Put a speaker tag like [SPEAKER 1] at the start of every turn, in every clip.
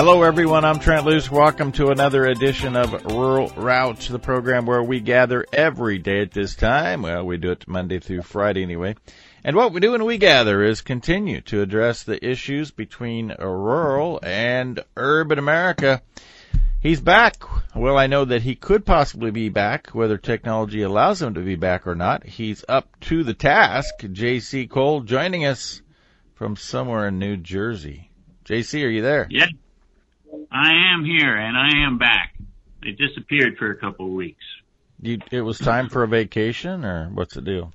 [SPEAKER 1] Hello, everyone. I'm Trent Loos. Welcome to another edition of Rural Routes, the program where we gather every day at this time. Well, we do it Monday through Friday anyway. And what we do when we gather is continue to address the issues between rural and urban America. He's back. Well, I know that he could possibly be back, whether technology allows him to be back or not. He's up to the task. J.C. Cole joining us from somewhere in New Jersey. J.C., are you there?
[SPEAKER 2] Yeah. I am here and I am back. I disappeared for a couple of weeks.
[SPEAKER 1] You, it was time for a vacation, or what's the deal?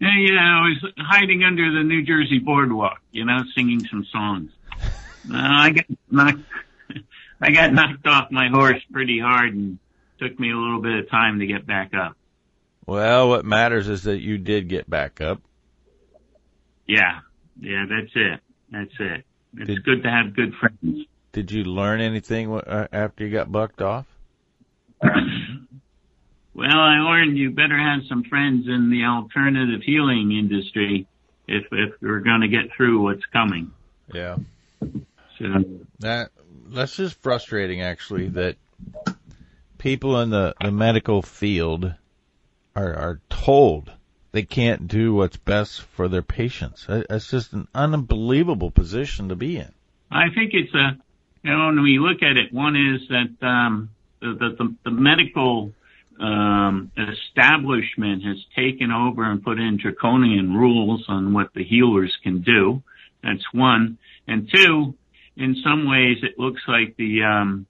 [SPEAKER 2] Yeah, yeah, I was hiding under the New Jersey boardwalk, you know, singing some songs. Uh, I got knocked, I got knocked off my horse pretty hard, and took me a little bit of time to get back up.
[SPEAKER 1] Well, what matters is that you did get back up.
[SPEAKER 2] Yeah, yeah, that's it. That's it. It's did, good to have good friends.
[SPEAKER 1] Did you learn anything uh, after you got bucked off?
[SPEAKER 2] well, I learned you better have some friends in the alternative healing industry if if we're going to get through what's coming.
[SPEAKER 1] Yeah. So that that's just frustrating, actually, that people in the the medical field are are told they can't do what's best for their patients. That's just an unbelievable position to be in.
[SPEAKER 2] I think it's a you know, when we look at it, one is that um, the, the, the medical um, establishment has taken over and put in draconian rules on what the healers can do. That's one. And two, in some ways, it looks like the um,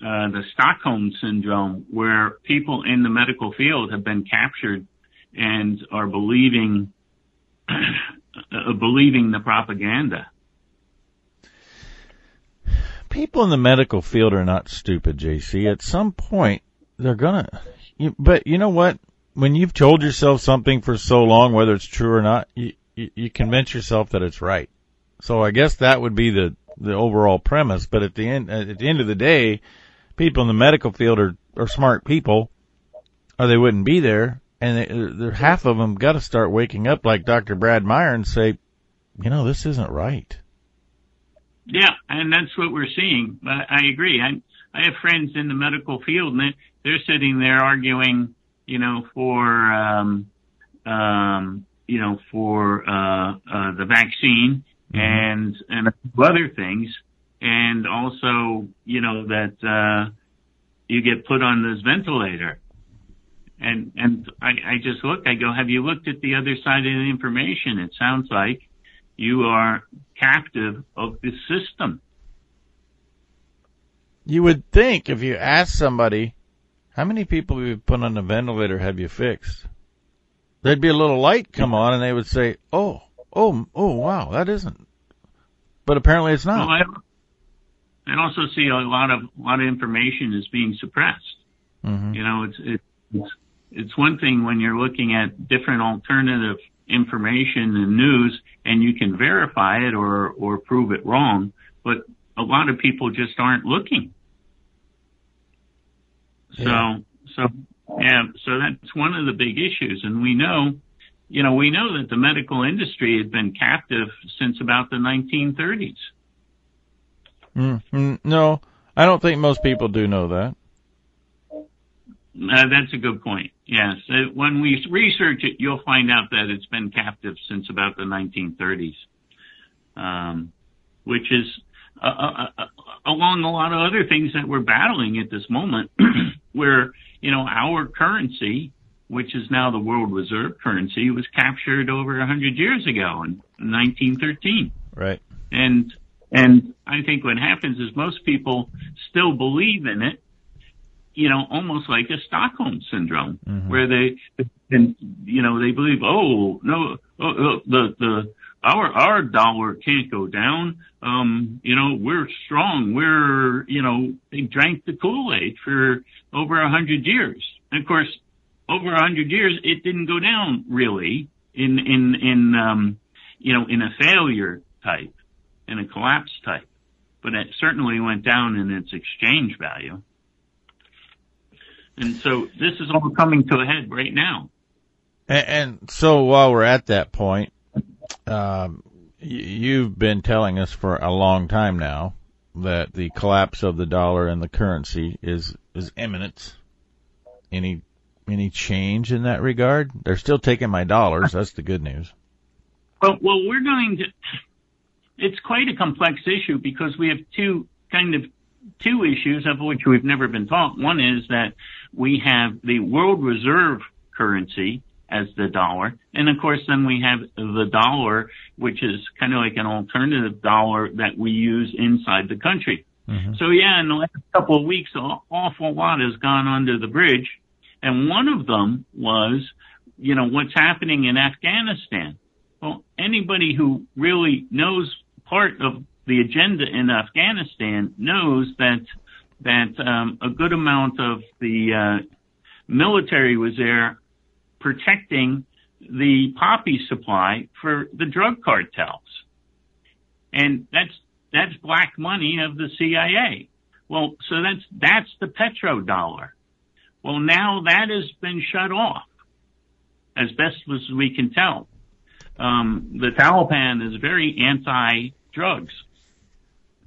[SPEAKER 2] uh, the Stockholm syndrome, where people in the medical field have been captured and are believing uh, believing the propaganda
[SPEAKER 1] people in the medical field are not stupid, JC. At some point, they're gonna. You, but you know what? When you've told yourself something for so long, whether it's true or not, you, you, you convince yourself that it's right. So I guess that would be the the overall premise. But at the end at the end of the day, people in the medical field are are smart people, or they wouldn't be there. And they, they're, half of them got to start waking up like Dr. Brad Meyer and say, you know, this isn't right.
[SPEAKER 2] Yeah, and that's what we're seeing. But I agree. I I have friends in the medical field, and they're sitting there arguing, you know, for um, um, you know, for uh, uh, the vaccine mm-hmm. and and a few other things, and also, you know, that uh, you get put on this ventilator. And and I, I just look, I go, have you looked at the other side of the information? It sounds like you are captive of the system.
[SPEAKER 1] You would think if you ask somebody, how many people have you put on a ventilator have you fixed? There'd be a little light come on and they would say, oh, oh, oh, wow, that isn't. But apparently it's not.
[SPEAKER 2] Well, I, I also see a lot of, a lot of information is being suppressed. Mm-hmm. You know, it's, it's, it's one thing when you're looking at different alternative information and news and you can verify it or, or prove it wrong, but a lot of people just aren't looking. Yeah. So, so, yeah, so that's one of the big issues. And we know, you know, we know that the medical industry had been captive since about the 1930s.
[SPEAKER 1] Mm, mm, no, I don't think most people do know that.
[SPEAKER 2] Uh, that's a good point. Yes. Uh, when we research it, you'll find out that it's been captive since about the 1930s, um, which is uh, uh, uh, along a lot of other things that we're battling at this moment, where, you know, our currency, which is now the world reserve currency, was captured over 100 years ago in 1913.
[SPEAKER 1] Right.
[SPEAKER 2] And, and I think what happens is most people still believe in it you know, almost like a Stockholm syndrome, mm-hmm. where they, and you know, they believe, oh no, oh, oh, the the our our dollar can't go down. Um, you know, we're strong. We're you know, they drank the Kool Aid for over a hundred years. And of course, over a hundred years, it didn't go down really in in in um, you know, in a failure type, in a collapse type, but it certainly went down in its exchange value. And so this is all coming to a head right now.
[SPEAKER 1] And, and so while we're at that point, um, you've been telling us for a long time now that the collapse of the dollar and the currency is is imminent. Any any change in that regard? They're still taking my dollars. That's the good news.
[SPEAKER 2] Well, well, we're going to. It's quite a complex issue because we have two kind of two issues of which we've never been taught. One is that we have the world reserve currency as the dollar. And of course, then we have the dollar, which is kind of like an alternative dollar that we use inside the country. Mm-hmm. So yeah, in the last couple of weeks, an awful lot has gone under the bridge. And one of them was, you know, what's happening in Afghanistan. Well, anybody who really knows part of the agenda in Afghanistan knows that that um, a good amount of the uh, military was there protecting the poppy supply for the drug cartels, and that's that's black money of the CIA. Well, so that's that's the petrodollar. Well, now that has been shut off, as best as we can tell. Um, the Taliban is very anti-drugs,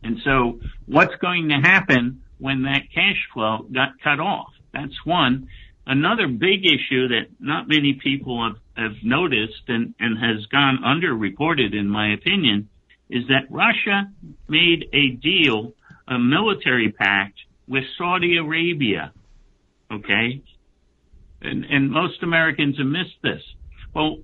[SPEAKER 2] and so what's going to happen when that cash flow got cut off? That's one. Another big issue that not many people have, have noticed and, and has gone underreported, in my opinion, is that Russia made a deal, a military pact with Saudi Arabia Okay? And, and most Americans have missed this. Well,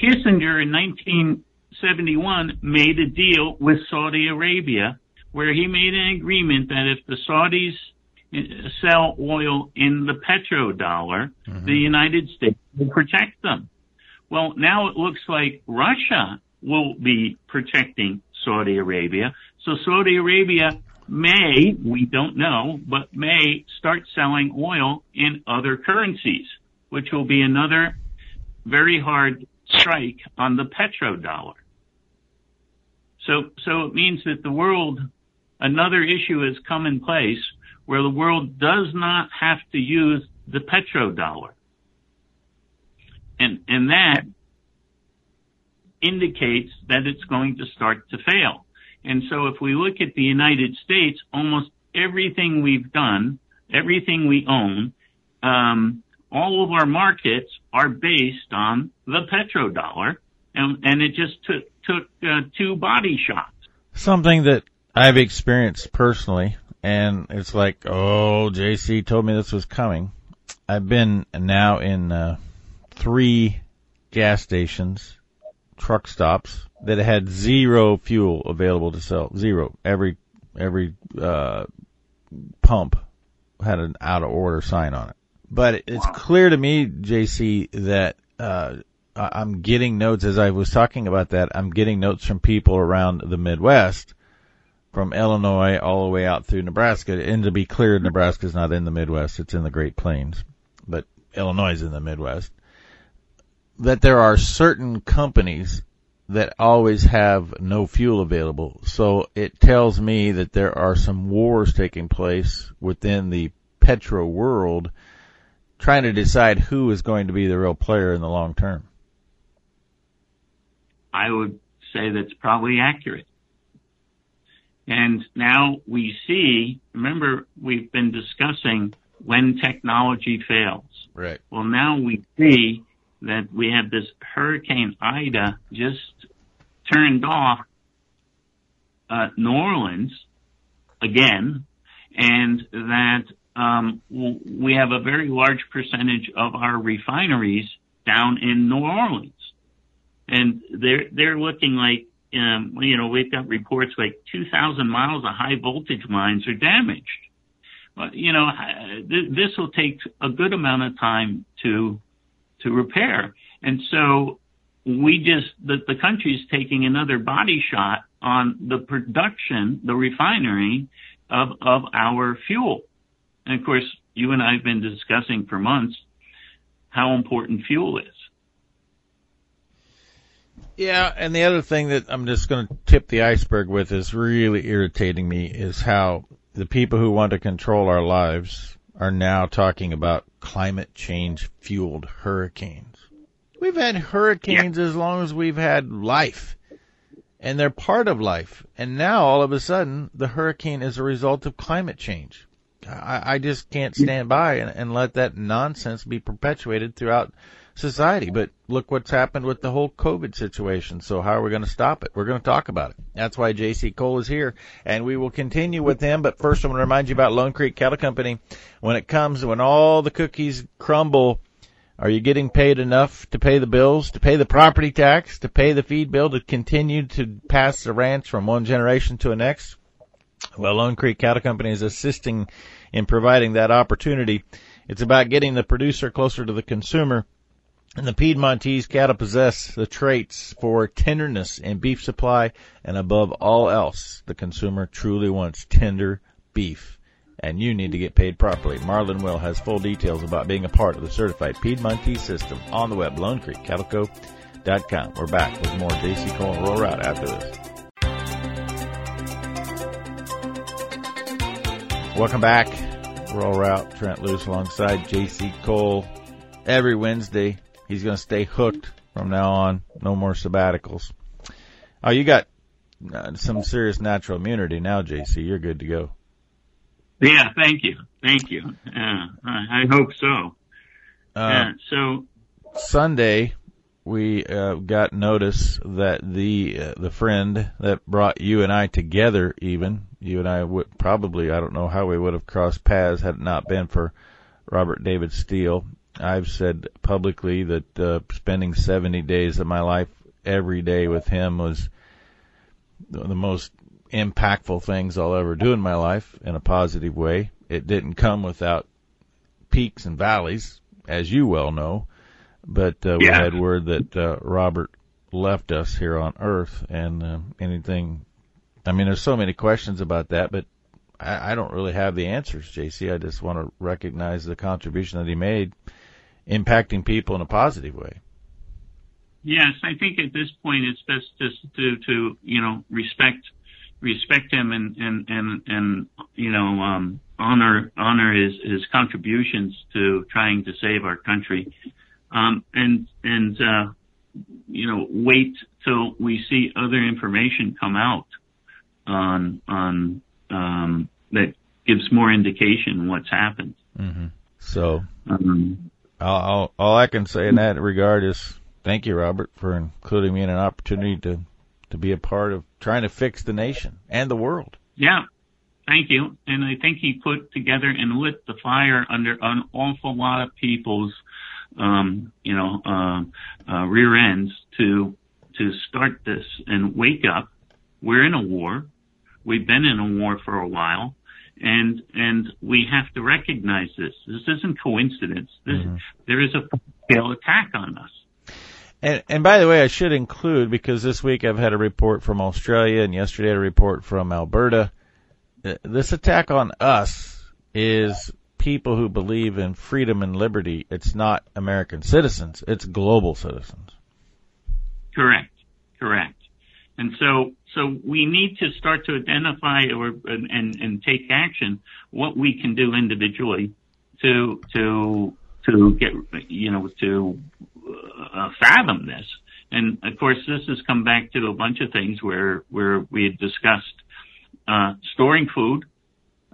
[SPEAKER 2] Kissinger in 1971 made a deal with Saudi Arabia where he made an agreement that if the Saudis uh, sell oil in the petrodollar, mm-hmm. the United States will protect them. Well, now it looks like Russia will be protecting Saudi Arabia. So Saudi Arabia may, we don't know, but may start selling oil in other currencies, which will be another very hard strike on the petrodollar. So, so it means that the world, another issue has come in place where the world does not have to use the petrodollar. And, and that indicates that it's going to start to fail. And so if we look at the United States, almost everything we've done, everything we own, um, all of our markets are based on the petrodollar, and, and it just took took uh, two body shots.
[SPEAKER 1] Something that I've experienced personally, and it's like, oh, JC told me this was coming. I've been now in uh, three gas stations, truck stops that had zero fuel available to sell. Zero. Every every uh, pump had an out of order sign on it. But it's wow. clear to me, JC, that uh, I'm getting notes as I was talking about that. I'm getting notes from people around the Midwest, from Illinois all the way out through Nebraska. And to be clear, Nebraska is not in the Midwest; it's in the Great Plains, but Illinois is in the Midwest. That there are certain companies that always have no fuel available. So it tells me that there are some wars taking place within the petro world trying to decide who is going to be the real player in the long term.
[SPEAKER 2] I would say that's probably accurate. And now we see, remember we've been discussing when technology fails.
[SPEAKER 1] Right.
[SPEAKER 2] Well, now we see that we have this Hurricane Ida just turned off uh, New Orleans again, and that um, we have a very large percentage of our refineries down in New Orleans, and they're they're looking like um, you know we've got reports like 2,000 miles of high voltage lines are damaged. But you know th- this will take a good amount of time to to repair. And so we just, the, the country's taking another body shot on the production, the refinery of, of our fuel. And of course, you and I have been discussing for months how important fuel is.
[SPEAKER 1] Yeah, and the other thing that I'm just going to tip the iceberg with is really irritating me is how the people who want to control our lives are now talking about climate change fueled hurricanes. We've had hurricanes yeah. as long as we've had life. and they're part of life. And now all of a sudden, the hurricane is a result of climate change. I, I just can't stand by and, and let that nonsense be perpetuated throughout society. But look what's happened with the whole COVID situation. So how are we going to stop it? We're going to talk about it. That's why J.C. Cole is here, and we will continue with him. But first, I want to remind you about Lone Creek Cattle Company. When it comes, when all the cookies crumble, are you getting paid enough to pay the bills, to pay the property tax, to pay the feed bill, to continue to pass the ranch from one generation to the next? Well, Lone Creek Cattle Company is assisting in providing that opportunity. It's about getting the producer closer to the consumer and the Piedmontese cattle possess the traits for tenderness in beef supply, and above all else, the consumer truly wants tender beef. And you need to get paid properly. Marlon Will has full details about being a part of the certified Piedmontese system on the web, LoneCreekCattleCo.com. We're back with more JC Cole and Rural Route after this. Welcome back. Rural Route, Trent Loos alongside JC Cole every Wednesday He's going to stay hooked from now on. No more sabbaticals. Oh, you got uh, some serious natural immunity now, JC. You're good to go.
[SPEAKER 2] Yeah, thank you, thank you. Uh, I hope so. Uh, so
[SPEAKER 1] Sunday we uh, got notice that the uh, the friend that brought you and I together, even you and I would probably I don't know how we would have crossed paths had it not been for Robert David Steele I've said publicly that uh, spending 70 days of my life every day with him was the most impactful things I'll ever do in my life in a positive way. It didn't come without peaks and valleys, as you well know, but uh, we had word that uh, Robert left us here on Earth, and uh, anything. I mean, there's so many questions about that, but I, I don't really have the answers, JC. I just want to recognize the contribution that he made impacting people in a positive way.
[SPEAKER 2] Yes, I think at this point it's best just to, to you know respect respect him and and and and you know um, honor honor his his contributions to trying to save our country, um, and and uh, you know wait till we see other information come out on on um, that gives more indication what's happened.
[SPEAKER 1] Mm-hmm. So um, all, all I can say in that regard is thank you, Robert, for including me in an opportunity to to be a part of trying to fix the nation and the world.
[SPEAKER 2] Yeah, thank you. And I think he put together and lit the fire under an awful lot of people's, um, you know, uh, uh, rear ends to to start this and wake up. We're in a war. We've been in a war for a while and and we have to recognize this. This isn't coincidence. This, mm-hmm. there is a scale attack on us.
[SPEAKER 1] And, and by the way, I should include because this week I've had a report from Australia and yesterday a report from Alberta. This attack on us is people who believe in freedom and liberty. It's not American citizens. It's global citizens.
[SPEAKER 2] Correct. Correct. And so, so we need to start to identify or and and take action what we can do individually to to to get you know to uh, fathom this. And of course, this has come back to a bunch of things where where we had discussed uh, storing food,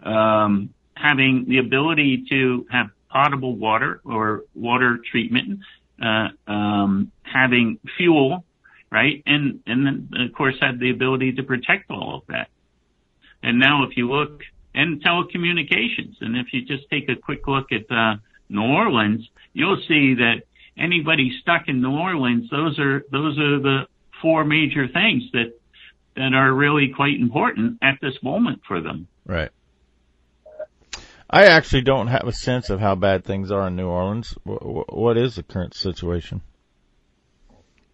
[SPEAKER 2] um, having the ability to have potable water or water treatment, uh, um, having fuel right? And and then of course had the ability to protect all of that. And now if you look and telecommunications, and if you just take a quick look at uh, New Orleans, you'll see that anybody stuck in New Orleans, those are those are the four major things that that are really quite important at this moment for them.
[SPEAKER 1] Right. I actually don't have a sense of how bad things are in New Orleans. What is the current situation?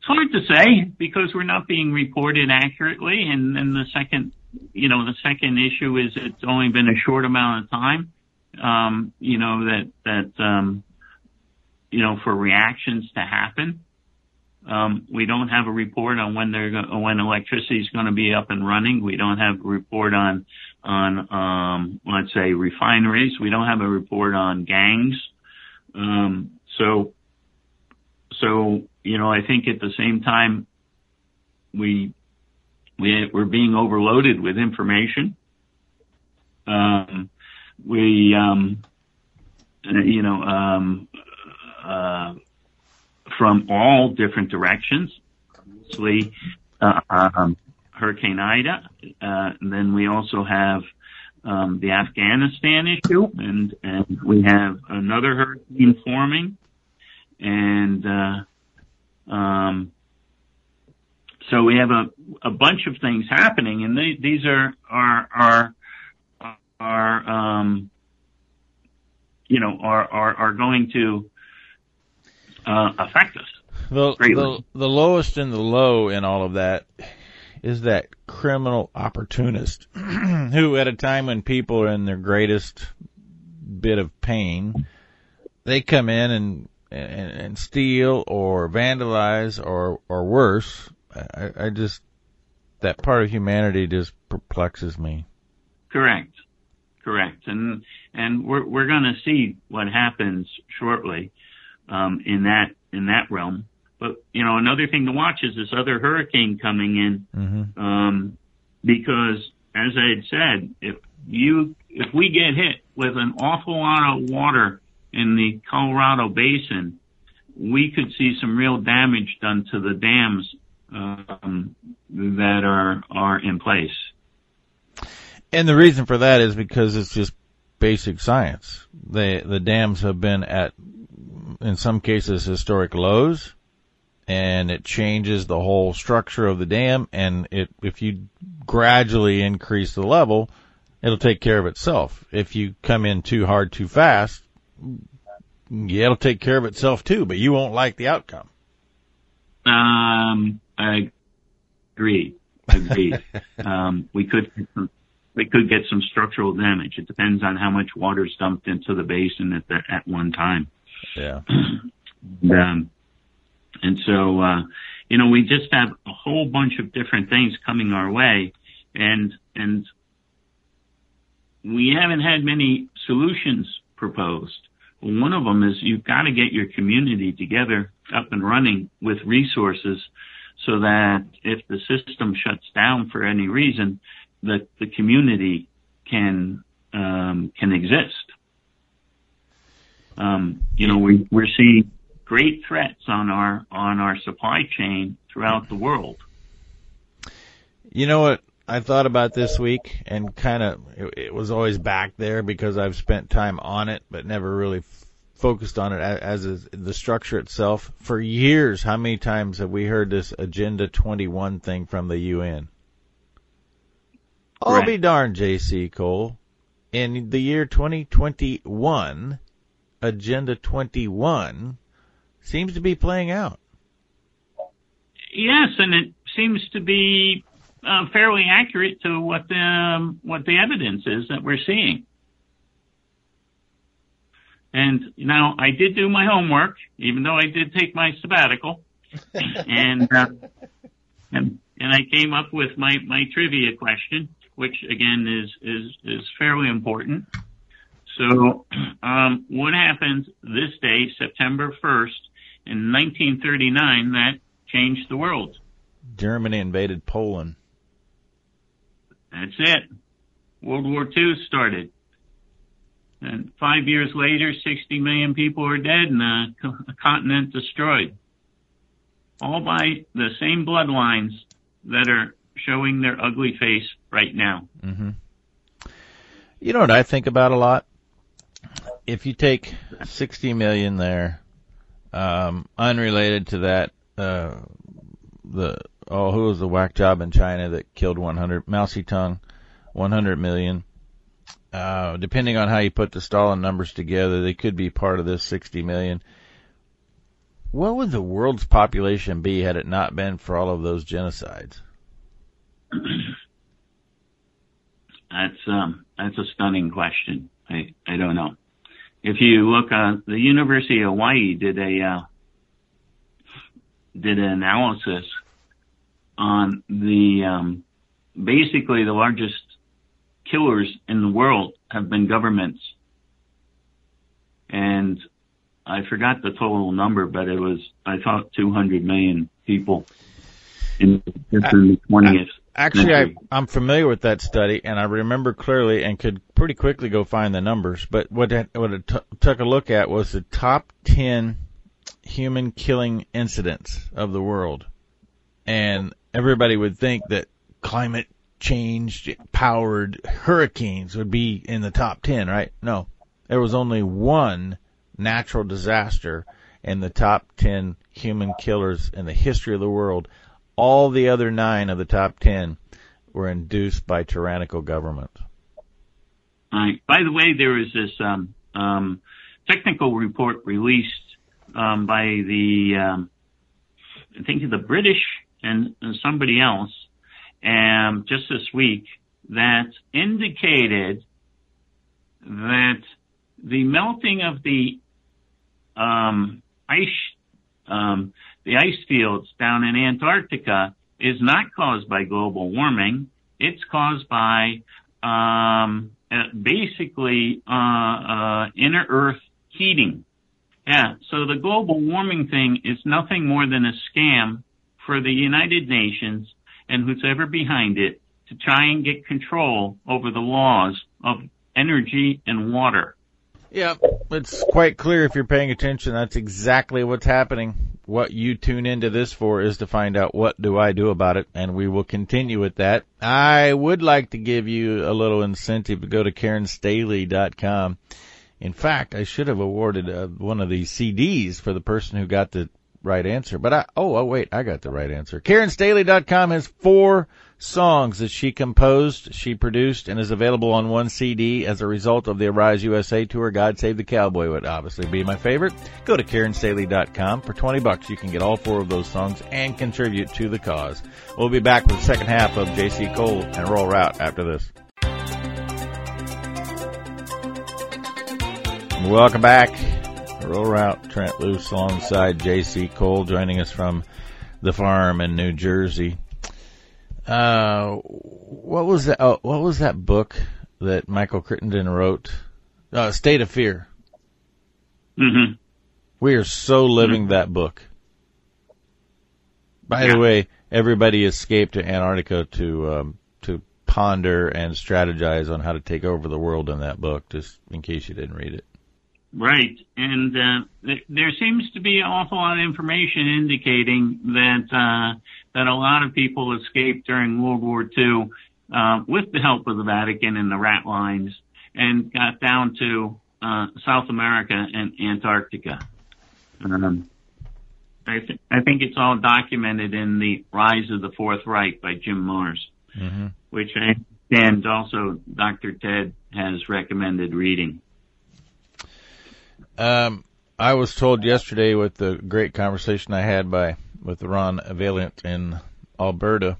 [SPEAKER 2] It's hard to say because we're not being reported accurately. And then the second, you know, the second issue is it's only been a short amount of time, um, you know, that, that, um, you know, for reactions to happen. Um, we don't have a report on when they're go- when electricity is going to be up and running. We don't have a report on on um, let's say refineries. We don't have a report on gangs. Um, so so you know, I think at the same time, we we, we're being overloaded with information. Um, we, um, you know, um, uh, from all different directions. Obviously, uh, um, Hurricane Ida, uh, and then we also have um, the Afghanistan issue, and and we have another hurricane forming, and uh, um, so we have a a bunch of things happening, and they, these are are are are um, you know are are, are going to uh, affect us.
[SPEAKER 1] The, the the lowest in the low in all of that is that criminal opportunist who, at a time when people are in their greatest bit of pain, they come in and and, and steal or vandalize or or worse. I, I just that part of humanity just perplexes me.
[SPEAKER 2] Correct, correct, and and we're we're going to see what happens shortly um, in that in that realm. But you know, another thing to watch is this other hurricane coming in, mm-hmm. um, because as I had said, if you if we get hit with an awful lot of water in the Colorado Basin, we could see some real damage done to the dams um, that are are in place.
[SPEAKER 1] And the reason for that is because it's just basic science. The the dams have been at, in some cases, historic lows and it changes the whole structure of the dam. And it, if you gradually increase the level, it'll take care of itself. If you come in too hard, too fast, yeah, it'll take care of itself too, but you won't like the outcome.
[SPEAKER 2] Um, I agree. Agree. um, we could, we could get some structural damage. It depends on how much water is dumped into the basin at the, at one time.
[SPEAKER 1] Yeah.
[SPEAKER 2] um, and so, uh, you know, we just have a whole bunch of different things coming our way and, and we haven't had many solutions proposed. One of them is you've got to get your community together up and running with resources so that if the system shuts down for any reason, that the community can um, can exist. Um, you know, we, we're seeing great threats on our on our supply chain throughout the world.
[SPEAKER 1] You know what I thought about this week, and kind of it, it, was always back there because I've spent time on it, but never really f- focused on it as, as the structure itself. For years, how many times have we heard this Agenda 21 thing from the UN? I'll be darned, J.C. Cole. In the year 2021, Agenda 21 seems to be playing out.
[SPEAKER 2] Yes, and it seems to be uh, fairly accurate to what the um, what the evidence is that we're seeing. And now I did do my homework, even though I did take my sabbatical, and, uh, and and I came up with my my trivia question, which again is is is fairly important. So, um, what happens this day, September first, in 1939 that changed the world.
[SPEAKER 1] Germany invaded Poland.
[SPEAKER 2] That's it. World War II started. And five years later, 60 million people are dead and a continent destroyed. All by the same bloodlines that are showing their ugly face right now.
[SPEAKER 1] Mm-hmm. You know what I think about a lot? If you take 60 million there um, unrelated to that, uh, the oh, who was the whack job in China that killed 100 Mao Zedong, 100 million. Uh, depending on how you put the Stalin numbers together, they could be part of this 60 million. What would the world's population be had it not been for all of those genocides?
[SPEAKER 2] That's um, that's a stunning question. I I don't know if you look, uh, the University of Hawaii did a uh, did an analysis on the um, basically the largest killers in the world have been governments, and I forgot the total number, but it was I thought 200 million people in, the 20th
[SPEAKER 1] Actually, I, I'm familiar with that study, and I remember clearly and could pretty quickly go find the numbers. But what it, what it t- took a look at was the top ten human killing incidents of the world, and everybody would think that climate change powered hurricanes would be in the top ten, right? No, there was only one natural disaster in the top ten human killers in the history of the world all the other nine of the top ten were induced by tyrannical governments.
[SPEAKER 2] Right. By the way, there was this um, um, technical report released um, by the, um, I think the British and, somebody else, um, just this week that indicated that the melting of the um, ice um, the ice fields down in Antarctica is not caused by global warming. It's caused by um, uh, basically uh, uh, inner Earth heating. Yeah, so the global warming thing is nothing more than a scam for the United Nations and who's ever behind it to try and get control over the laws of energy and water.
[SPEAKER 1] Yeah, it's quite clear if you're paying attention. That's exactly what's happening. What you tune into this for is to find out what do I do about it, and we will continue with that. I would like to give you a little incentive to go to KarenStaley.com. In fact, I should have awarded uh, one of these CDs for the person who got the right answer. But I, oh, oh wait, I got the right answer. KarenStaley.com has four songs that she composed, she produced, and is available on one CD as a result of the Arise USA tour. God Save the Cowboy would obviously be my favorite. Go to KarenStaley.com. For 20 bucks, you can get all four of those songs and contribute to the cause. We'll be back with the second half of JC Cole and Rural Route after this. Welcome back. Rural Route, Trent Loos alongside JC Cole joining us from the farm in New Jersey. Uh, what was that? Oh, what was that book that Michael Crittenden wrote? Uh, State of Fear.
[SPEAKER 2] Mm-hmm.
[SPEAKER 1] We are so living mm-hmm. that book. By yeah. the way, everybody escaped to Antarctica to um, to ponder and strategize on how to take over the world in that book. Just in case you didn't read it.
[SPEAKER 2] Right, and uh, th- there seems to be an awful lot of information indicating that uh, that a lot of people escaped during World War II uh, with the help of the Vatican and the rat lines, and got down to uh, South America and Antarctica. Um, I, th- I think it's all documented in the Rise of the Fourth Reich by Jim Marrs, mm-hmm. which I and also Dr. Ted has recommended reading.
[SPEAKER 1] Um, I was told yesterday with the great conversation I had by with Ron Valiant in Alberta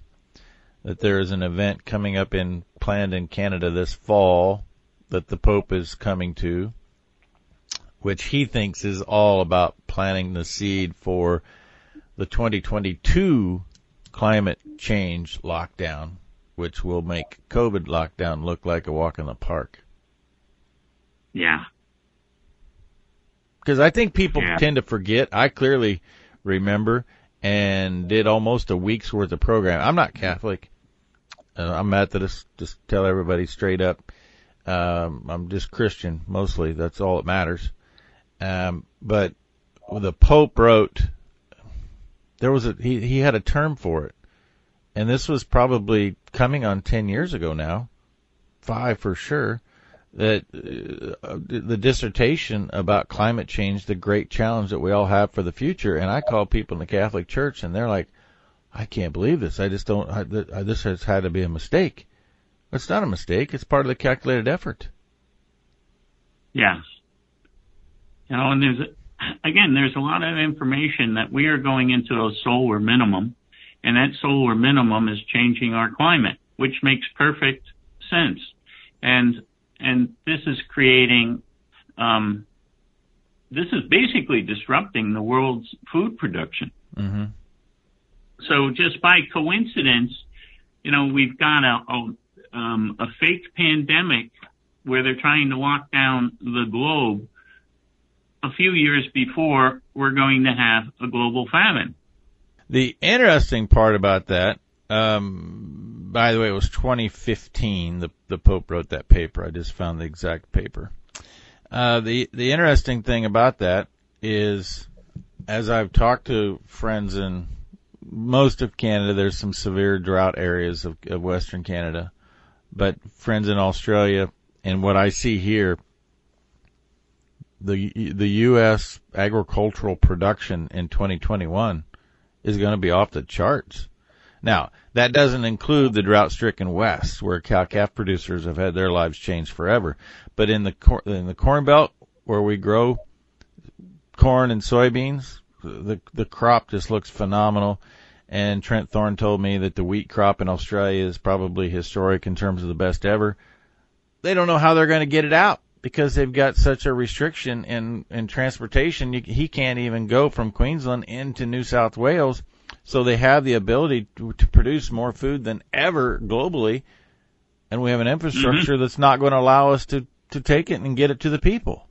[SPEAKER 1] that there is an event coming up in planned in Canada this fall that the Pope is coming to, which he thinks is all about planting the seed for the 2022 climate change lockdown, which will make COVID lockdown look like a walk in the park.
[SPEAKER 2] Yeah,
[SPEAKER 1] because I think people yeah. tend to forget. I clearly remember and did almost a week's worth of program. I'm not Catholic. Uh, I'm Methodist. Just tell everybody straight up. Um, I'm just Christian mostly. That's all that matters. Um, but the Pope wrote, there was a, he, he had a term for it. And this was probably coming on 10 years ago now. Five for sure that uh, the dissertation about climate change, the great challenge that we all have for the future, and I call people in the Catholic Church, and they're like, "I can't believe this. I just don't. I, this has had to be a mistake." It's not a mistake. It's part of the calculated effort.
[SPEAKER 2] Yes. You know, and there's again, there's a lot of information that we are going into a solar minimum, and that solar minimum is changing our climate, which makes perfect sense. And and this is creating, um, this is basically disrupting the world's food production. Mm-hmm. So just by coincidence, you know, we've got a, a, um, a fake pandemic where they're trying to lock down the globe a few years before we're going to have a global famine.
[SPEAKER 1] The interesting part about that, um, by the way, it was 2015. The the Pope wrote that paper. I just found the exact paper. Uh, the the interesting thing about that is, as I've talked to friends in most of Canada, there's some severe drought areas of, of Western Canada, but friends in Australia and what I see here, the the U.S. agricultural production in 2021 is going to be off the charts. Now, that doesn't include the drought-stricken West, where cow-calf producers have had their lives changed forever. But in the cor- in the Corn Belt, where we grow corn and soybeans, the the crop just looks phenomenal. And Trent Thorne told me that the wheat crop in Australia is probably historic in terms of the best ever. They don't know how they're going to get it out because they've got such a restriction in in transportation. You, he can't even go from Queensland into New South Wales so they have the ability to, to produce more food than ever globally, and we have an infrastructure mm-hmm. that's not going to allow us to to take it and get it to the people.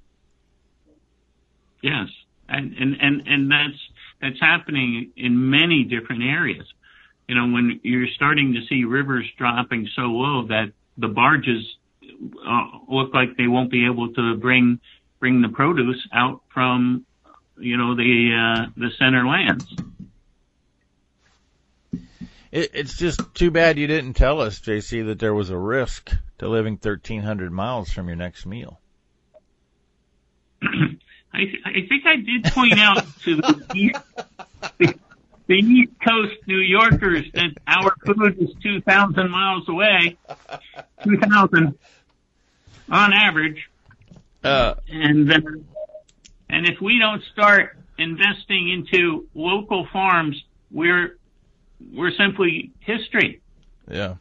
[SPEAKER 2] Yes, and and and and that's that's happening in many different areas. You know, when you're starting to see rivers dropping so low that the barges uh, look like they won't be able to bring bring the produce out from you know the uh, the center lands.
[SPEAKER 1] It, it's just too bad you didn't tell us, JC, that there was a risk to living 1,300 miles from your next meal.
[SPEAKER 2] I, I think I did point out to the East, the, the East Coast New Yorkers that our food is 2,000 miles away, 2,000 on average. Uh, and then, and if we don't start investing into local farms, we're we're simply history.
[SPEAKER 1] Yeah.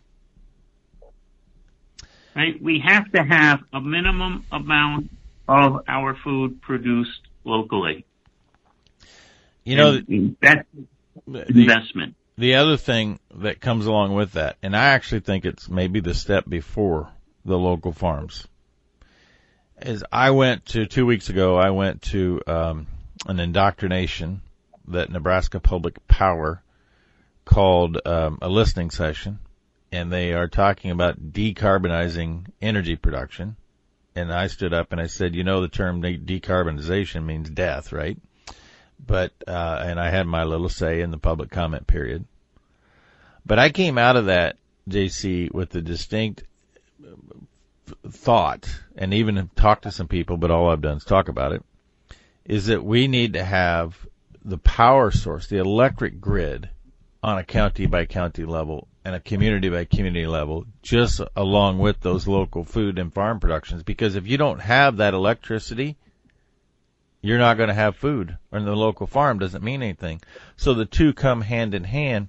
[SPEAKER 2] Right? We have to have a minimum amount of our food produced locally.
[SPEAKER 1] You know,
[SPEAKER 2] and that's the, investment.
[SPEAKER 1] The other thing that comes along with that, and I actually think it's maybe the step before the local farms, is I went to two weeks ago. I went to um, an indoctrination that Nebraska Public Power called um, a listening session, and they are talking about decarbonizing energy production. And I stood up and I said, you know, the term de- decarbonization means death, right? But uh, and I had my little say in the public comment period. But I came out of that, JC, with the distinct thought, and even talked to some people, but all I've done is talk about it, is that we need to have the power source, the electric grid, on a county by county level and a community by community level, just along with those local food and farm productions. Because if you don't have that electricity, you're not going to have food, and the local farm doesn't mean anything. So the two come hand in hand.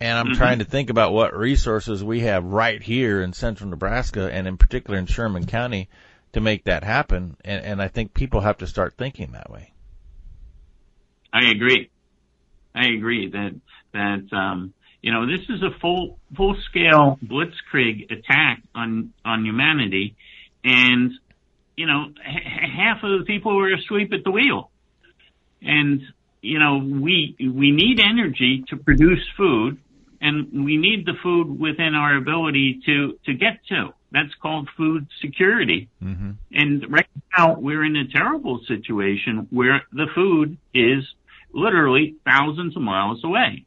[SPEAKER 1] And I'm mm-hmm. trying to think about what resources we have right here in central Nebraska and in particular in Sherman County to make that happen. And, and I think people have to start thinking that way.
[SPEAKER 2] I agree. I agree that that um, you know this is a full full scale blitzkrieg attack on on humanity, and you know h- half of the people were asleep at the wheel, and you know we we need energy to produce food, and we need the food within our ability to to get to. That's called food security. Mm-hmm. And right now we're in a terrible situation where the food is literally thousands of miles away.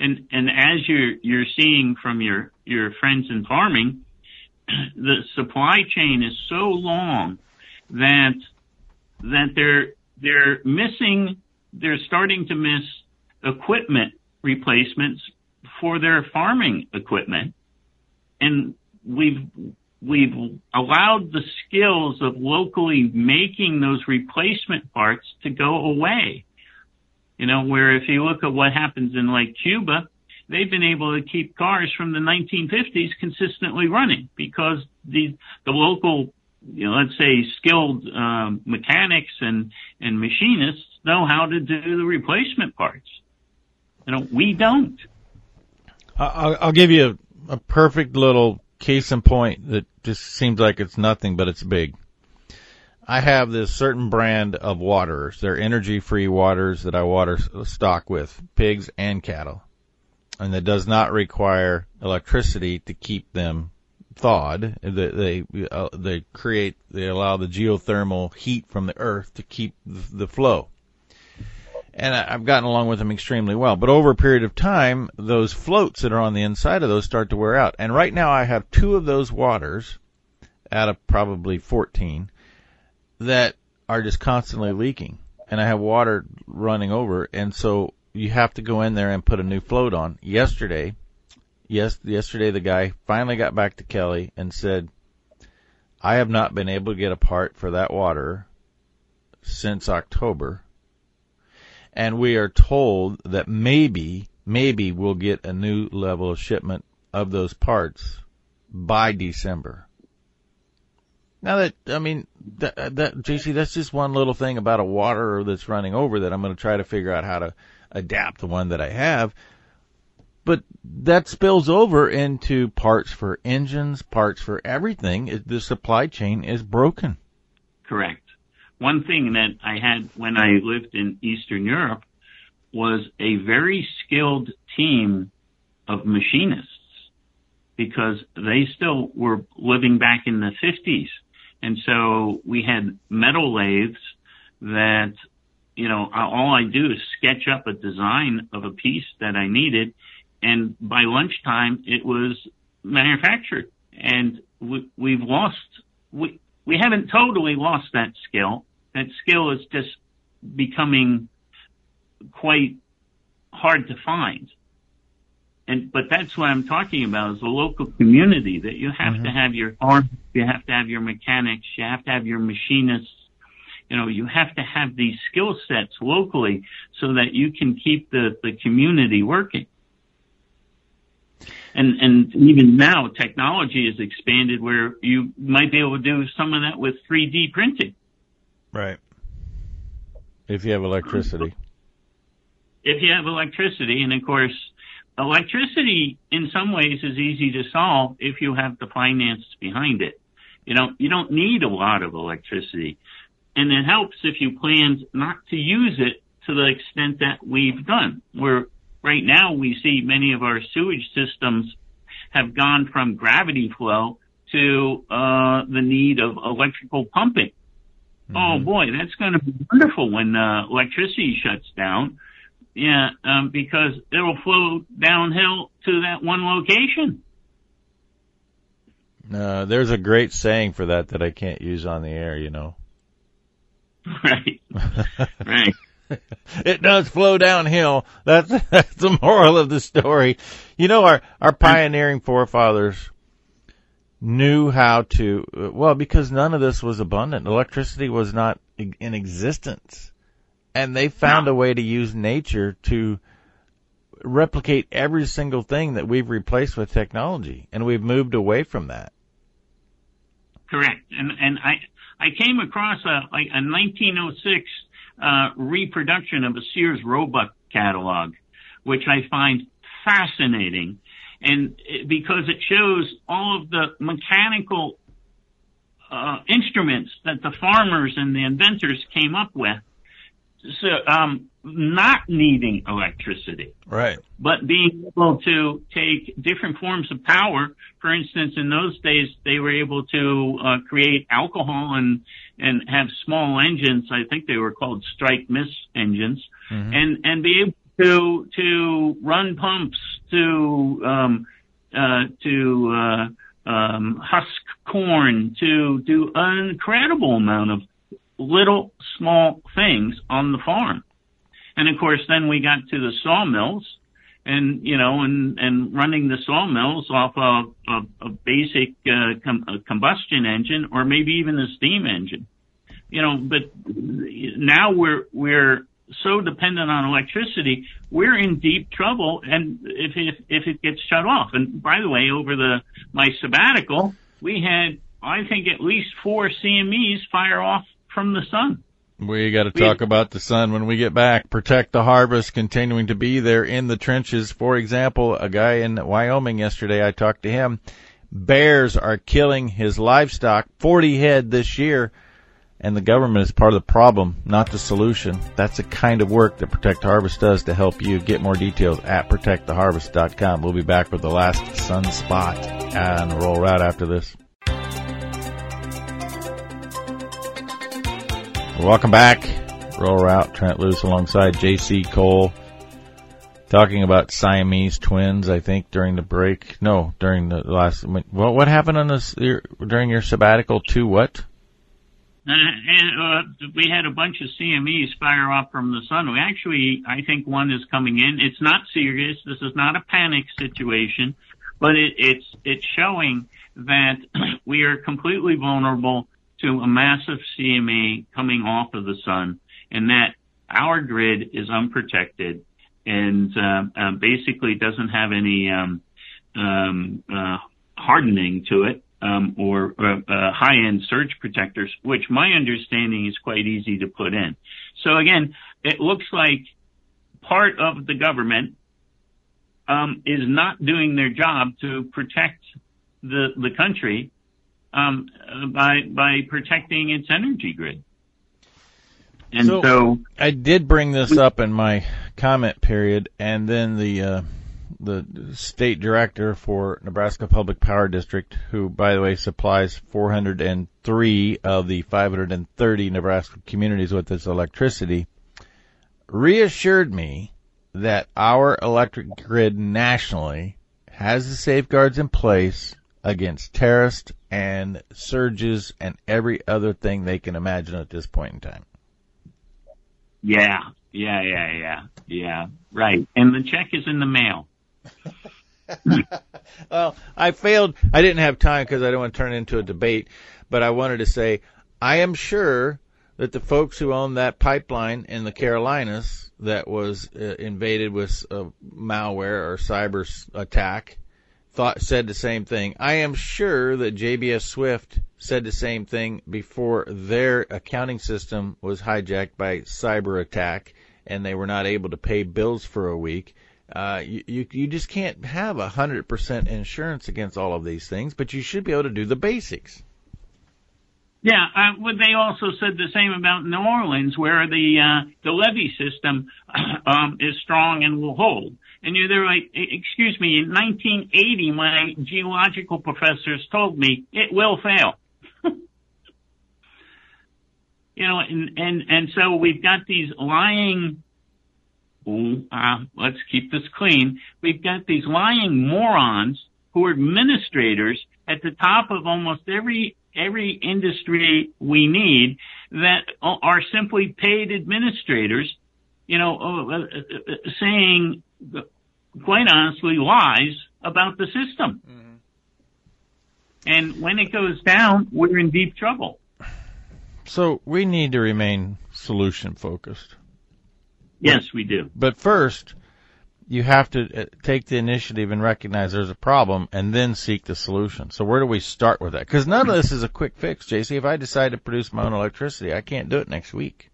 [SPEAKER 2] And, and as you're, you're seeing from your, your friends in farming, the supply chain is so long that, that they're, they're missing, they're starting to miss equipment replacements for their farming equipment. And we've, we've allowed the skills of locally making those replacement parts to go away. You know, where if you look at what happens in like Cuba, they've been able to keep cars from the 1950s consistently running because the the local, you know, let's say skilled um, mechanics and and machinists know how to do the replacement parts. You know, we don't.
[SPEAKER 1] I'll, I'll give you a, a perfect little case in point that just seems like it's nothing, but it's big. I have this certain brand of waters. They're energy free waters that I water stock with pigs and cattle. and that does not require electricity to keep them thawed. They they, uh, they create they allow the geothermal heat from the earth to keep the, flow. And I, I've gotten along with them extremely well. But over a period of time, those floats that are on the inside of those start to wear out. And right now, I have two of those waters out of probably 14 that are just constantly leaking. And I have water running over. And so you have to go in there and put a new float on. Yesterday, yes, yesterday the guy finally got back to Kelly and said, I have not been able to get a part for that water since October. And we are told that maybe, maybe we'll get a new level of shipment of those parts by December. Now that, I mean, that, that, JC, that's just one little thing about a water that's running over that I'm going to try to figure out how to adapt the one that I have. But that spills over into parts for engines, parts for everything. The supply chain is broken.
[SPEAKER 2] Correct. One thing that I had when I lived in Eastern Europe was a very skilled team of machinists because they still were living back in the 50s and so we had metal lathes that, you know, all I do is sketch up a design of a piece that I needed. And by lunchtime, it was manufactured. And we, we've lost, we, we haven't totally lost that skill. That skill is just becoming quite hard to find and but that's what I'm talking about is the local community that you have mm-hmm. to have your farm, you have to have your mechanics, you have to have your machinists. You know, you have to have these skill sets locally so that you can keep the, the community working. And and even now technology has expanded where you might be able to do some of that with 3D printing.
[SPEAKER 1] Right. If you have electricity.
[SPEAKER 2] If you have electricity and of course electricity in some ways is easy to solve if you have the finance behind it. You know, you don't need a lot of electricity. And it helps if you plan not to use it to the extent that we've done. Where right now we see many of our sewage systems have gone from gravity flow to uh, the need of electrical pumping. Mm-hmm. Oh boy, that's going to be wonderful when uh, electricity shuts down yeah, um, because it'll flow downhill to that one location.
[SPEAKER 1] Uh, there's a great saying for that that I can't use on the air, you know.
[SPEAKER 2] Right. right.
[SPEAKER 1] it does flow downhill. That's that's the moral of the story. You know, our our pioneering forefathers knew how to well because none of this was abundant. Electricity was not in existence and they found no. a way to use nature to replicate every single thing that we've replaced with technology, and we've moved away from that.
[SPEAKER 2] Correct, and and I I came across a like a 1906 uh, reproduction of a Sears Roebuck catalog, which I find fascinating, and because it shows all of the mechanical uh, instruments that the farmers and the inventors came up with so, um, not needing electricity.
[SPEAKER 1] Right.
[SPEAKER 2] But being able to take different forms of power. For instance, in those days, they were able to uh, create alcohol and and have small engines. I think they were called strike miss engines, mm-hmm. and and be able to to run pumps to um, uh, to uh, um, husk corn to do an incredible amount of little small things on the farm. And of course, then we got to the sawmills and, you know, and, and running the sawmills off a, a, a basic uh, com- a combustion engine or maybe even a steam engine. You know, but now we're, we're so dependent on electricity, we're in deep trouble. And if, if, if it gets shut off, and by the way, over the, my sabbatical, we had, I think at least four CMEs fire off from the sun.
[SPEAKER 1] We got to talk about the sun when we get back. Protect the harvest, continuing to be there in the trenches. For example, a guy in Wyoming yesterday, I talked to him. Bears are killing his livestock, 40 head this year. and the government is part of the problem, not the solution. That's the kind of work that Protect the Harvest does to help you. Get more details at protecttheharvest.com. We'll be back with the last sunspot and roll right after this. Welcome back. Rural Route, Trent Loos alongside J.C. Cole. Talking about Siamese twins, I think during the break. No, during the last. What what happened on this during your sabbatical? To what?
[SPEAKER 2] Uh, uh, we had a bunch of CMEs fire off from the sun. We actually, I think one is coming in. It's not serious. This is not a panic situation, but it, it's it's showing that we are completely vulnerable to a massive CME coming off of the sun, and that our grid is unprotected and uh, uh, basically doesn't have any um, um, uh, hardening to it um, or uh, uh, high-end surge protectors, which my understanding is quite easy to put in. So again, it looks like part of the government um, is not doing their job to protect the the country um, by by protecting its energy grid.
[SPEAKER 1] And so, so, I did bring this up in my comment period, and then the uh, the state director for Nebraska Public Power District, who, by the way, supplies 403 of the 530 Nebraska communities with this electricity, reassured me that our electric grid nationally has the safeguards in place against terrorists and surges and every other thing they can imagine at this point in time.
[SPEAKER 2] Yeah, yeah, yeah, yeah, yeah. Right. And the check is in the mail.
[SPEAKER 1] well, I failed. I didn't have time because I don't want to turn it into a debate, but I wanted to say I am sure that the folks who own that pipeline in the Carolinas that was uh, invaded with a malware or cyber attack thought said the same thing. I am sure that JBS Swift said the same thing before their accounting system was hijacked by cyber attack and they were not able to pay bills for a week. Uh, you, you, you just can't have a hundred percent insurance against all of these things, but you should be able to do the basics.
[SPEAKER 2] Yeah, uh, well, they also said the same about New Orleans, where the uh, the levee system um, is strong and will hold. And you're there like, excuse me, in 1980, my geological professors told me it will fail. you know, and and and so we've got these lying uh, let's keep this clean. We've got these lying morons who are administrators at the top of almost every every industry we need that are simply paid administrators, you know, uh, uh, uh saying quite honestly lies about the system. Mm-hmm. And when it goes down, we're in deep trouble.
[SPEAKER 1] So we need to remain solution focused.
[SPEAKER 2] Yes, we do.
[SPEAKER 1] But first, you have to uh, take the initiative and recognize there's a problem and then seek the solution. So where do we start with that? Because none of this is a quick fix, JC. If I decide to produce my own electricity, I can't do it next week.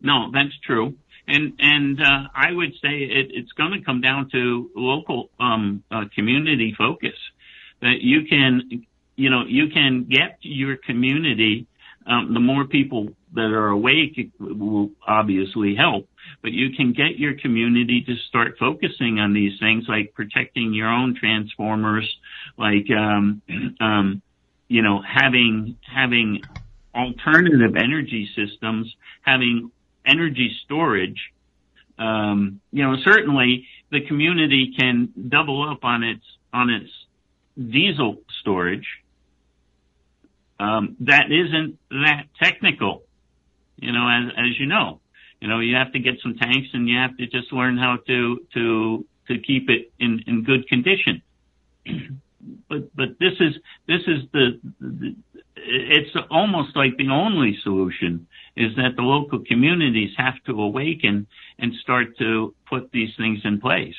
[SPEAKER 2] No, that's true. And and uh, I would say it, it's going to come down to local um, uh, community focus. That you can, you know, you can get your community. Um, the more people that are awake will obviously help. But you can get your community to start focusing on these things like protecting your own transformers, like um, um, you know having having alternative energy systems, having energy storage. Um, you know, certainly the community can double up on its on its diesel storage. Um, that isn't that technical you know, as, as you know, you know, you have to get some tanks and you have to just learn how to, to, to keep it in, in good condition. but, but this is, this is the, the, it's almost like the only solution is that the local communities have to awaken and start to put these things in place.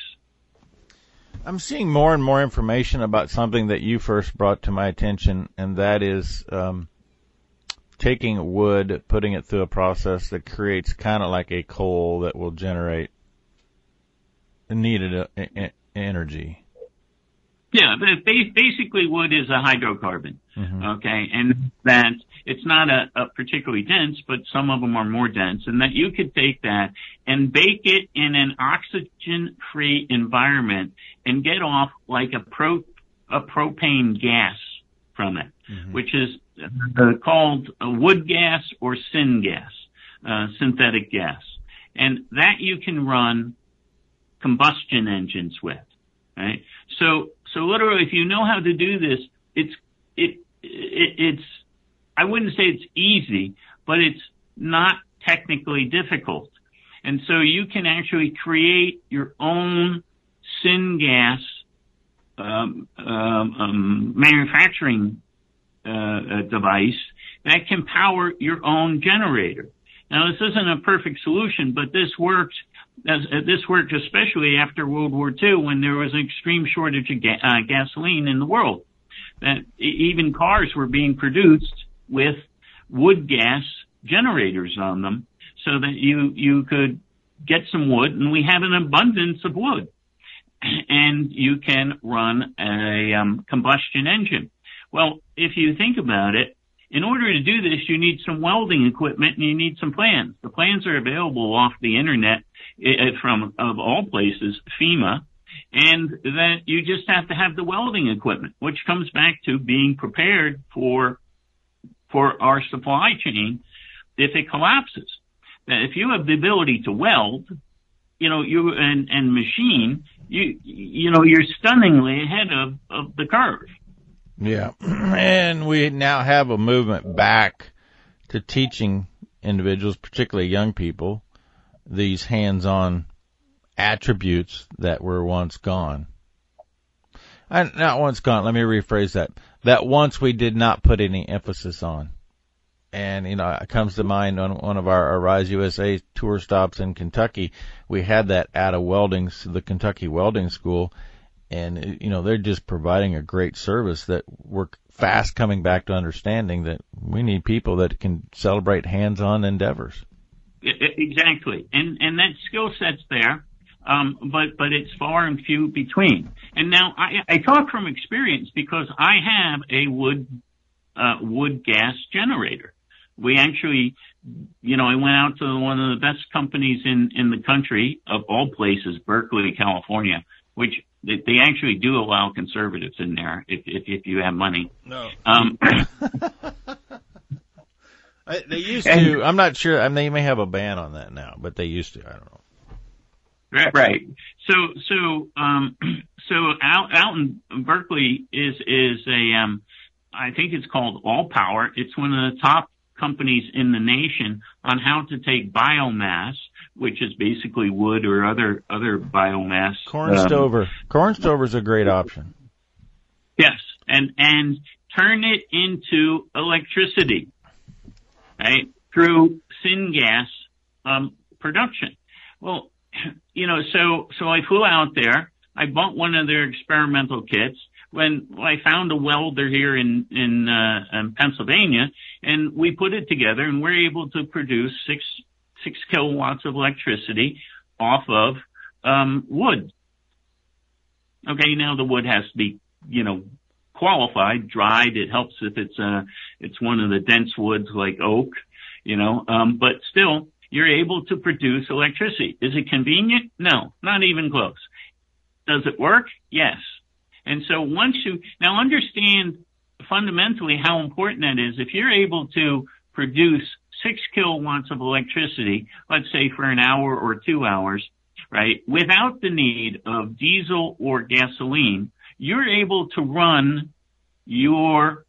[SPEAKER 1] I'm seeing more and more information about something that you first brought to my attention, and that is um, taking wood, putting it through a process that creates kind of like a coal that will generate needed uh, energy.
[SPEAKER 2] Yeah, but basically wood is a hydrocarbon. Mm-hmm. Okay, and that it's not a, a particularly dense, but some of them are more dense, and that you could take that and bake it in an oxygen-free environment and get off like a pro a propane gas from it, mm-hmm. which is uh, called wood gas or syngas, uh, synthetic gas, and that you can run combustion engines with. Right. So so literally, if you know how to do this, it's it, it it's I wouldn't say it's easy, but it's not technically difficult. And so you can actually create your own syngas um, um, um, manufacturing uh, device that can power your own generator. Now, this isn't a perfect solution, but this works. Uh, this worked especially after World War II when there was an extreme shortage of ga- uh, gasoline in the world. That even cars were being produced with wood gas generators on them so that you, you could get some wood and we have an abundance of wood and you can run a um, combustion engine. Well, if you think about it, in order to do this, you need some welding equipment and you need some plans. The plans are available off the internet Eh, from, of all places, FEMA, and that you just have to have the welding equipment, which comes back to being prepared for, for our supply chain if it collapses. Now, if you have the ability to weld, you know, you and, and machine, you you know, you're stunningly ahead of, of the curve.
[SPEAKER 1] Yeah. And we now have a movement back to teaching individuals, particularly young people, these hands-on attributes that were once gone. And not once gone, let me rephrase that. That once we did not put any emphasis on and you know it comes to mind on one of our Arise USA tour stops in Kentucky. We had that at a welding, the Kentucky Welding School, and you know they're just providing a great service that we're fast coming back to understanding that we need people that can celebrate hands-on endeavors.
[SPEAKER 2] Exactly, and and that skill set's there. Um, but but it's far and few between. And now I, I talk from experience because I have a wood uh, wood gas generator we actually, you know, I went out to one of the best companies in, in the country of all places, Berkeley, California, which they, they actually do allow conservatives in there if, if, if you have money.
[SPEAKER 1] No. Um, I, they used to. I'm not sure. I mean, they may have a ban on that now, but they used to. I don't know.
[SPEAKER 2] Right. Right. So, so, um, so out, out in Berkeley is, is a, um, I think it's called All Power. It's one of the top companies in the nation on how to take biomass, which is basically wood or other other biomass.
[SPEAKER 1] Corn um, stover. Corn stover is a great option.
[SPEAKER 2] Yes, and and turn it into electricity, right? Through syngas um, production. Well, you know, so so I flew out there. I bought one of their experimental kits when I found a welder here in in, uh, in Pennsylvania, and we put it together, and we're able to produce six six kilowatts of electricity off of um, wood. Okay, now the wood has to be, you know, qualified, dried. It helps if it's uh it's one of the dense woods like oak, you know. Um, but still, you're able to produce electricity. Is it convenient? No, not even close. Does it work? Yes. And so once you now understand fundamentally how important that is, if you're able to produce six kilowatts of electricity, let's say for an hour or two hours, right, without the need of diesel or gasoline, you're able to run your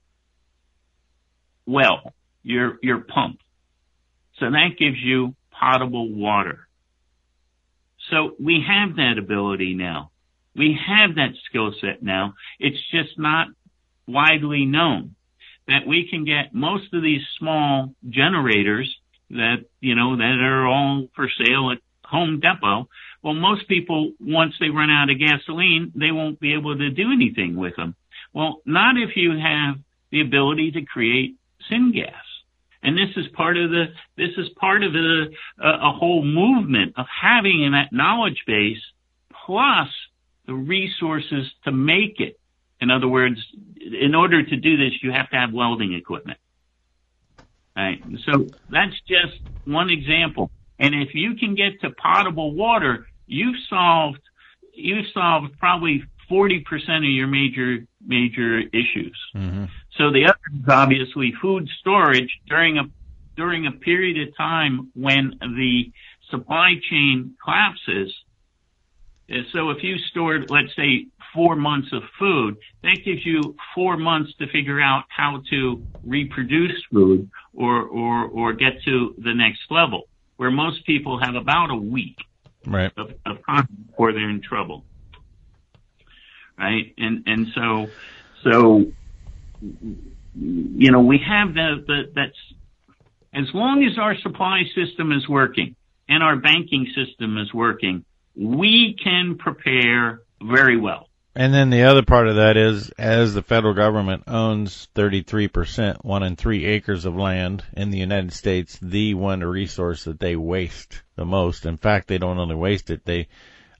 [SPEAKER 2] well, your, your pump. So that gives you potable water. So we have that ability now. We have that skill set now. It's just not widely known that we can get most of these small generators that, you know, that are all for sale at Home Depot. Well, most people, once they run out of gasoline, they won't be able to do anything with them. Well, not if you have the ability to create syngas. And this is part of the, this is part of the, uh, a whole movement of having in that knowledge base plus the resources to make it. In other words, in order to do this, you have to have welding equipment. Right. So that's just one example. And if you can get to potable water, you've solved you've solved probably forty percent of your major major issues.
[SPEAKER 1] Mm-hmm.
[SPEAKER 2] So the other is obviously food storage during a during a period of time when the supply chain collapses. So if you stored, let's say, four months of food, that gives you four months to figure out how to reproduce food or, or, or get to the next level, where most people have about a week
[SPEAKER 1] Right.
[SPEAKER 2] of, of before they're in trouble. Right? And, and so, so, you know, we have the, the, that's, as long as our supply system is working and our banking system is working, we can prepare very well.
[SPEAKER 1] And then the other part of that is, as the federal government owns 33%, one in three acres of land in the United States, the one resource that they waste the most. In fact, they don't only waste it, they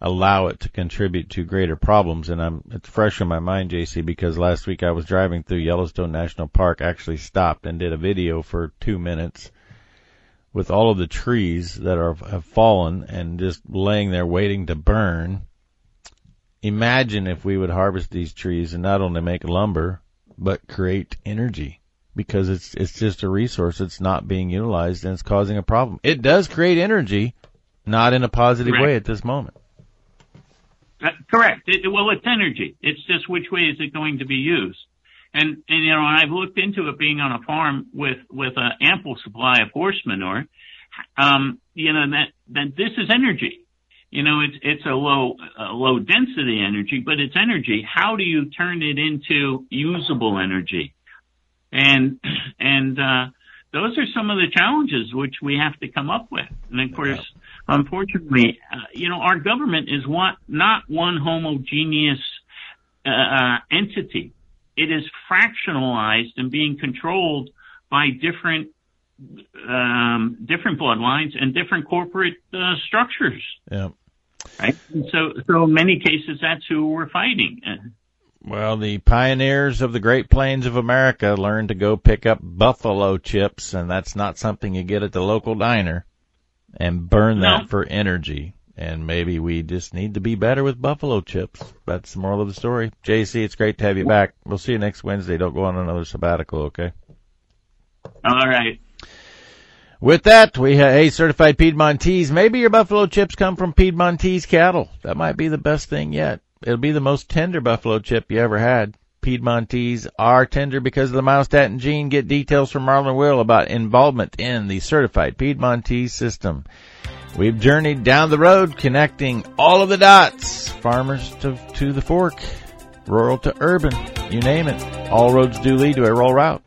[SPEAKER 1] allow it to contribute to greater problems. And I'm, it's fresh in my mind, JC, because last week I was driving through Yellowstone National Park, actually stopped and did a video for two minutes with all of the trees that are, have fallen and just laying there waiting to burn imagine if we would harvest these trees and not only make lumber but create energy because it's it's just a resource that's not being utilized and it's causing a problem. It does create energy, not in a positive
[SPEAKER 2] Correct.
[SPEAKER 1] way at this moment.
[SPEAKER 2] Uh, correct. It, well, it's energy. It's just which way is it going to be used? And, and you know, I've looked into it being on a farm with with an ample supply of horse manure. Um, you know that that this is energy. You know, it's it's a low a low density energy, but it's energy. How do you turn it into usable energy? And and uh, those are some of the challenges which we have to come up with. And of course, unfortunately, uh, you know, our government is one, not one homogeneous uh, uh, entity. It is fractionalized and being controlled by different um, different bloodlines and different corporate uh, structures.
[SPEAKER 1] Yeah.
[SPEAKER 2] Right. And so, so in many cases, that's who we're fighting.
[SPEAKER 1] Well, the pioneers of the Great Plains of America learned to go pick up buffalo chips, and that's not something you get at the local diner, and burn that
[SPEAKER 2] No.
[SPEAKER 1] for energy. And maybe we just need to be better with buffalo chips. That's the moral of the story. JC, it's great to have you back. We'll see you next Wednesday. Don't go on another sabbatical, okay?
[SPEAKER 2] all right.
[SPEAKER 1] With that, we have hey certified Piedmontese. Maybe your buffalo chips come from Piedmontese cattle. That might be the best thing yet. It'll be the most tender buffalo chip you ever had. Piedmontese are tender because of the myostatin gene. Get details from Marlon Will about involvement in the certified Piedmontese system. We've journeyed down the road connecting all of the dots. Farmers to, to the fork. Rural to urban. You name it. All roads do lead to a rural route.